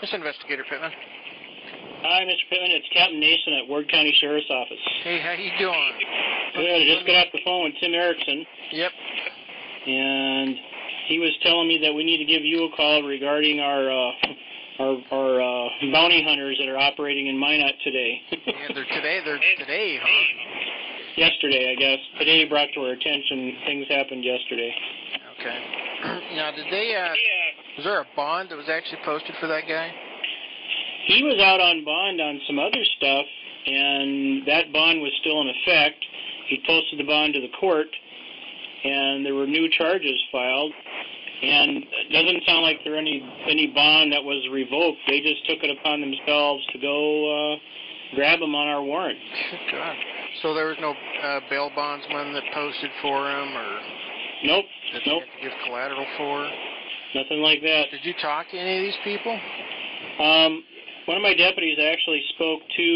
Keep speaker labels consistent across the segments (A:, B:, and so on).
A: This is Investigator Pittman.
B: Hi, Mr. Pittman. It's Captain Nason at Ward County Sheriff's Office.
A: Hey, how you doing?
B: Good. I just got off the phone with Tim Erickson,
A: Yep.
B: and he was telling me that we need to give you a call regarding our uh, our, our uh, bounty hunters that are operating in Minot today.
A: Yeah, they're today. They're today, huh?
B: yesterday, I guess. Today brought to our attention things happened yesterday.
A: Okay. now, did they? Uh, was there a bond that was actually posted for that guy?
B: He was out on bond on some other stuff, and that bond was still in effect. He posted the bond to the court, and there were new charges filed. And it doesn't sound like there any any bond that was revoked. They just took it upon themselves to go uh, grab him on our warrant.
A: Good God. So there was no uh, bail bondsman that posted for him, or
B: Nope,
A: that they
B: nope,
A: had to give collateral for?
B: Nothing like that.
A: Did you talk to any of these people?
B: Um, one of my deputies actually spoke to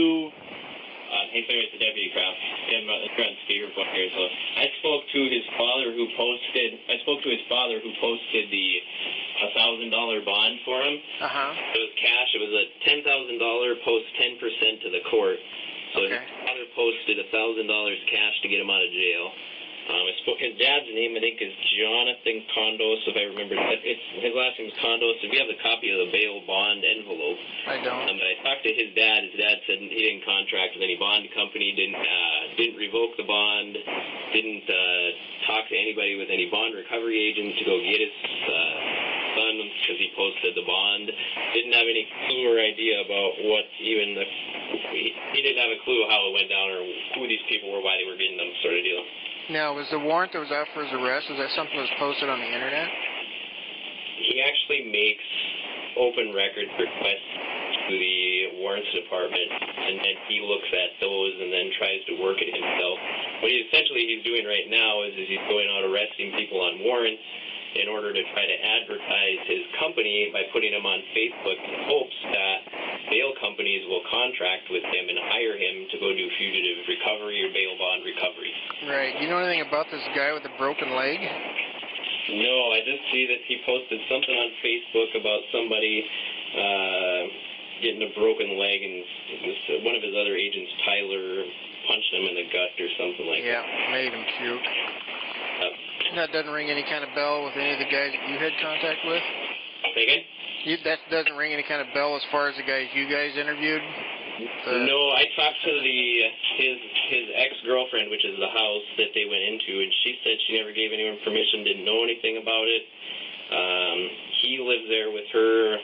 C: Uh, hey, sir, it's the deputy Kraft. I'm uh, on speakerphone here. So I spoke to his father who posted. I spoke to his father who posted the a thousand dollar bond for him.
A: Uh huh.
C: It was cash. It was a ten thousand dollar post ten percent to the court. So
A: Okay.
C: his father posted a thousand dollars cash to get him out of jail. Um, I spoke. His dad's name I think is Jonathan Condos, if I remember. It's his last name is Condos. If you have the copy of the bail bond envelope,
A: I don't.
C: um, but I talked to his dad. His dad said he didn't contract with any bond company, didn't uh, didn't revoke the bond, didn't uh, talk to anybody with any bond recovery agent to go get his uh, son because he posted the bond. Didn't have any clue or idea about what even the he, he didn't have a clue how it went down or who these people were, why they were getting them, sort of deal.
A: Now, was the warrant that was out for his arrest? Was that something that was posted on the internet?
C: He actually makes open records requests to the warrants department, and then he looks at those and then tries to work it himself. What he essentially he's doing right now is, is he's going out arresting people on warrants in order to try to advertise his company by putting him on Facebook in hopes that bail companies will contract with him and hire him to go do fugitive recovery or bail bond recovery.
A: Right. You know anything about this guy with the broken leg?
C: No, I just see that he posted something on Facebook about somebody uh, getting a broken leg, and this, uh, one of his other agents, Tyler, punched him in the gut or something like that.
A: Yeah, made him puke.
C: that. Uh,
A: That doesn't ring any kind of bell with any of the guys that you had contact with?
C: say again?
A: You, that doesn't ring any kind of bell as far as the guys you guys interviewed? The-
C: no, I talked to the his his ex girlfriend, which is the house that they went into, and she said she never gave anyone permission, didn't know anything about it. Um, he lives there with her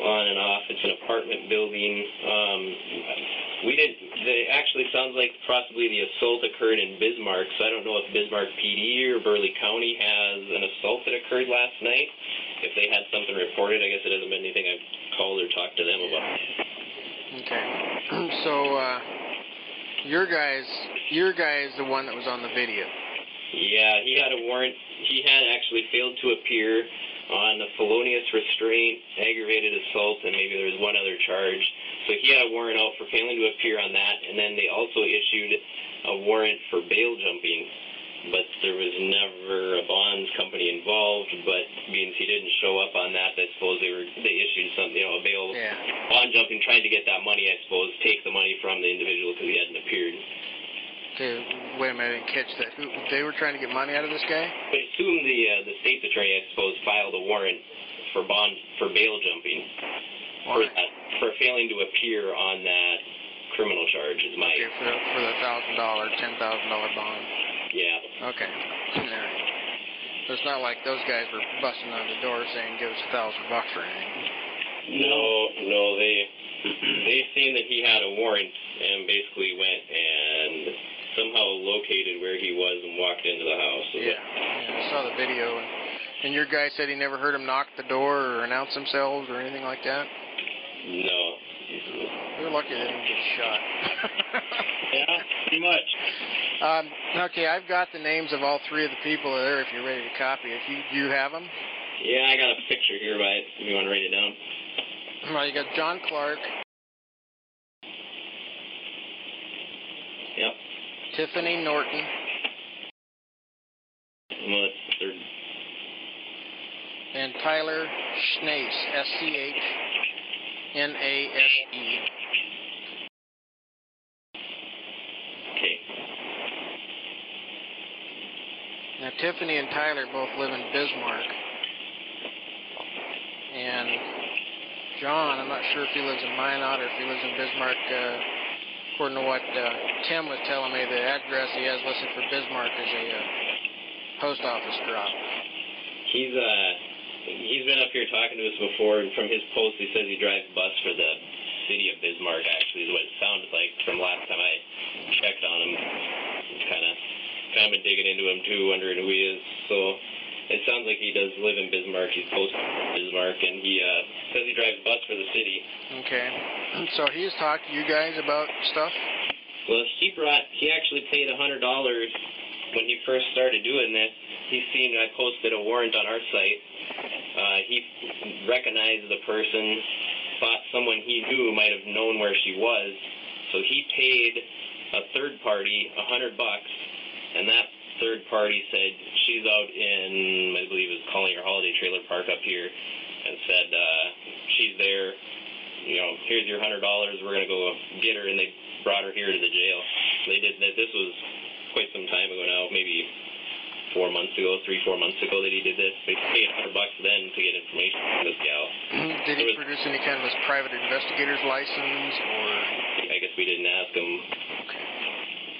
C: on and off. It's an apartment building. Um, we didn't. They actually sounds like possibly the assault occurred in Bismarck. So I don't know if Bismarck PD or Burleigh County has an assault that occurred last night. If they had something reported, I guess it hasn't been anything I've called or talked to them about.
A: Okay. so, uh, your guys, your guy is the one that was on the video.
C: Yeah, he had a warrant. He had actually failed to appear on the felonious restraint, aggravated assault, and maybe there was one other charge. So he had a warrant out for failing to appear on that, and then they also issued a warrant for bail jumping. There was never a bonds company involved. But BNC didn't show up on that, I suppose they were they issued something, you know, a bail
A: Yeah.
C: bond jumping, trying to get that money. I suppose take the money from the individual because he hadn't appeared.
A: Okay, wait a minute, I didn't catch that. Who, they were trying to get money out of this guy?
C: But assume the uh, the state's attorney, I suppose, filed a warrant for bond for bail jumping for that, for failing to appear on that criminal charge. Is my
A: Okay, for the, for the thousand dollar, ten thousand dollar bond.
C: yeah.
A: Okay. All right. So it's not like those guys were busting on the door saying give us a thousand bucks or anything.
C: No, no, they they seen that he had a warrant and basically went and somehow located where he was and walked into the house. So
A: Yeah. yeah I saw the video, and, and your guy said he never heard them knock the door or announce themselves or anything like that.
C: No.
A: They're lucky they didn't get shot.
B: Yeah, pretty much.
A: Um, okay, I've got the names of all three of the people there. If you're ready to copy it, you do you have them?
C: Yeah, I got a picture here, but if you want to write it down.
A: Well, you got John Clark,
C: Yep.
A: Tiffany Norton,
C: Well, third.
A: and Tyler Schnace, S C H N A S E.
C: Okay.
A: Now, Tiffany and Tyler both live in Bismarck. And John, I'm not sure if he lives in Minot or if he lives in Bismarck. Uh, according to what uh, Tim was telling me, the address he has listed for Bismarck is a uh, post office drop.
C: He's uh he's been up here talking to us before, and from his post, he says he drives bus for the city of Bismarck. Actually, is what it sounded like from last time I checked on him. Kind of of been digging into him too, wondering who he is. So it sounds like he does live in Bismarck. He's posted in Bismarck, and he uh, says he drives a bus for the city.
A: Okay. So he's talked to you guys about stuff?
C: Well, he brought he actually paid a hundred dollars when he first started doing this. He's seen I posted a warrant on our site. Uh, he recognized the person, thought someone he knew might have known where she was, so he paid a third party a hundred bucks, and that third party said she's out in I believe it was Collier Holiday Trailer Park up here, and said uh, she's there. You know, here's your hundred dollars. We're gonna go get her, and they brought her here to the jail. They did that. This was quite some time ago now, maybe four months ago, three, four months ago that he did this. They paid a hundred bucks then to get information from this gal.
A: Did he produce any kind of his private investigator's license or?
C: I guess we didn't ask him,
A: Okay.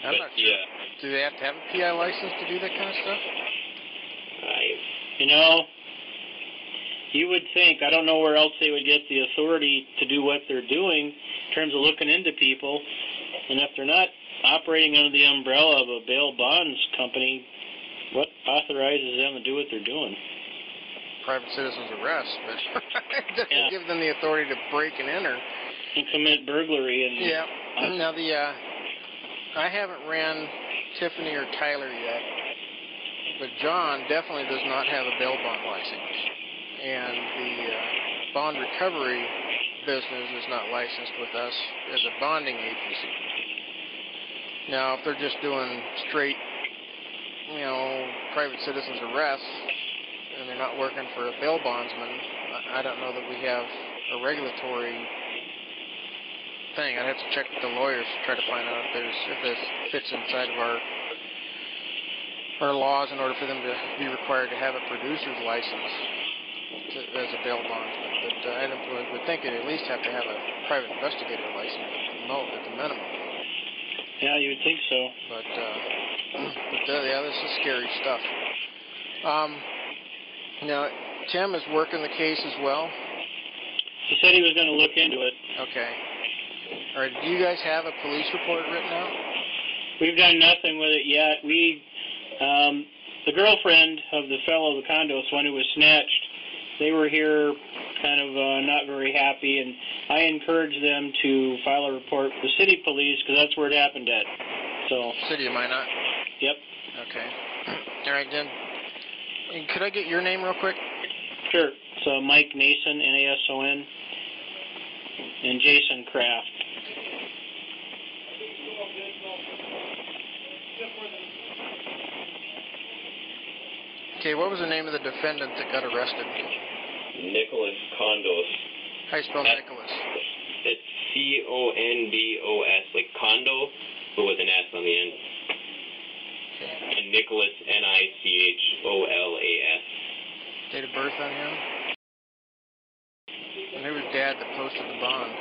A: I'm
C: but
A: not sure.
C: yeah,
A: Do they have to have a PI license to do that kind of stuff?
C: I
B: You know, you would think, I don't know where else they would get the authority to do what they're doing in terms of looking into people. And if they're not operating under the umbrella of a bail bonds company, what authorizes them to do what they're doing?
A: Private citizen's arrest, but it doesn't
B: Yeah.
A: give them the authority to break and enter.
B: And commit burglary and
A: Yeah. Now the uh, I haven't ran Tiffany or Tyler yet, but John definitely does not have a bail bond license, and the uh, bond recovery business is not licensed with us as a bonding agency. Now, if they're just doing straight, you know, private citizens arrests, and they're not working for a bail bondsman, I- I don't know that we have a regulatory thing. I'd have to check with the lawyers to try to find out if there's if this fits inside of our our laws in order for them to be required to have a producer's license to, as a bail bondsman. But uh, I don't- would, would think they'd at least have to have a private investigator license at the, mo- at the minimum.
B: yeah, you would think so.
A: But uh, but uh, yeah, this is scary stuff. Um, now Tim is working the case as well.
B: He said he was going to look into it.
A: Okay. All right. Do you guys have a police report written out?
B: We've done nothing with it yet. We, um, the girlfriend of the fellow, the condos, one who was snatched, they were here kind of uh, not very happy, and I encouraged them to file a report with the city police because that's where it happened at. So,
A: City of Minot.
B: yep,
A: Okay. All right, then. And could I get your name real quick?
B: sure. So Mike Nason, N-A-S-O-N, and Jason Kraft.
A: Okay. What was the name of the defendant that got arrested?
C: Nicholas Condos.
A: How you spell Nicholas?
C: It's C O N D O S, like condo, but with an S on the end.
A: Okay.
C: And Nicholas N I C H O L A S.
A: Date of birth on him? And who was dad that posted the bond?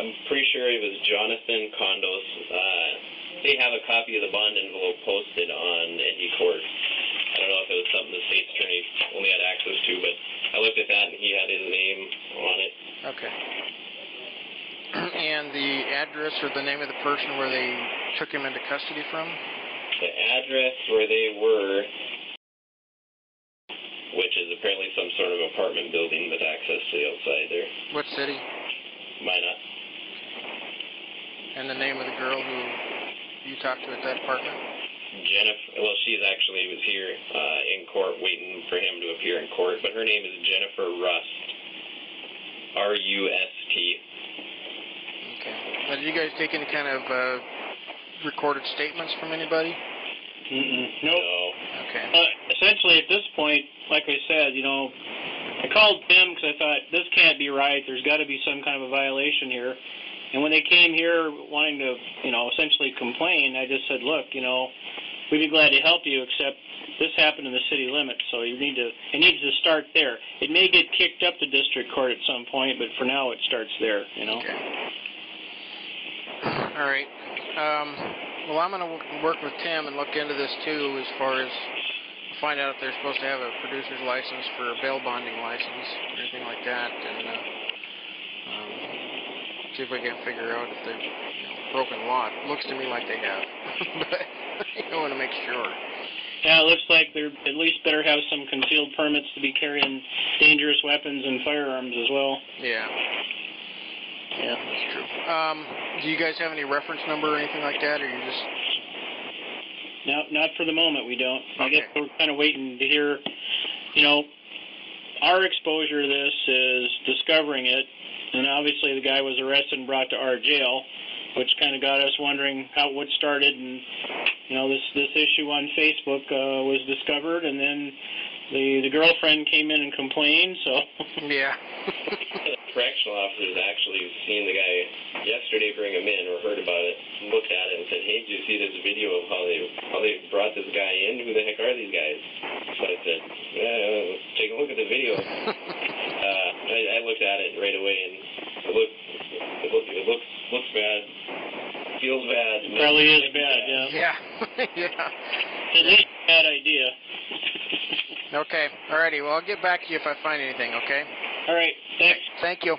C: I'm pretty sure it was Jonathan Condos. Uh, they have a copy of the bond envelope posted on ND Court. I don't know if it was something the state's attorney only had access to, but I looked at that and he had his name on it.
A: Okay. and the address or the name of the person where they took him into custody from?
C: The address where they were, which is apparently some sort of apartment building with access to the outside there.
A: What city?
C: Minot.
A: And the name of the girl who you talked to at that apartment?
C: Jennifer, well, she's actually was here uh, in court waiting for him to appear in court, but her name is Jennifer Rust. R U S T.
A: Okay. Now, did you guys take any kind of uh, recorded statements from anybody?
B: Mm-mm. Nope.
C: No.
A: Okay.
B: Uh, essentially, at this point, like I said, you know, I called Tim because I thought this can't be right. There's got to be some kind of a violation here. And when they came here wanting to, you know, essentially complain, I just said, look, you know, we'd be glad to help you, except this happened in the city limits, so you need to. It needs to start there. It may get kicked up to district court at some point, but for now, it starts there. You know.
A: Okay. All right. Um, well, I'm going to work with Tim and look into this too, as far as find out if they're supposed to have a producer's license for a bail bonding license or anything like that, and uh, um, see if we can figure out if they've you know, broken law. It looks to me like they have, but I want to make sure.
B: Yeah, it looks like they're at least better have some concealed permits to be carrying dangerous weapons and firearms as well.
A: Yeah. Yeah, that's true. Um, do you guys have any reference number or anything like that, or you just?
B: No, not for the moment. We don't. I guess we're kind of waiting to hear. You know, our exposure to this is discovering it, and obviously the guy was arrested and brought to our jail, which kind of got us wondering how what started. And you know, this this issue on Facebook uh, was discovered, and then the the girlfriend came in and complained. So
A: Yeah.
C: The correctional officers actually seen the guy yesterday bring him in or heard about it, looked at it and said, "Hey, did you see this video of how they how they brought this guy in? Who the heck are these guys?" So I said, yeah, let's take a look at the video." uh, I, I looked at it right away and it looked it, look, it looks looks bad, feels bad.
B: it probably is bad. Yeah,
A: yeah. yeah.
B: at least a bad idea.
A: Okay. Alrighty. Well, I'll get back to you if I find anything. Okay.
B: All right, thanks.
A: Thank you.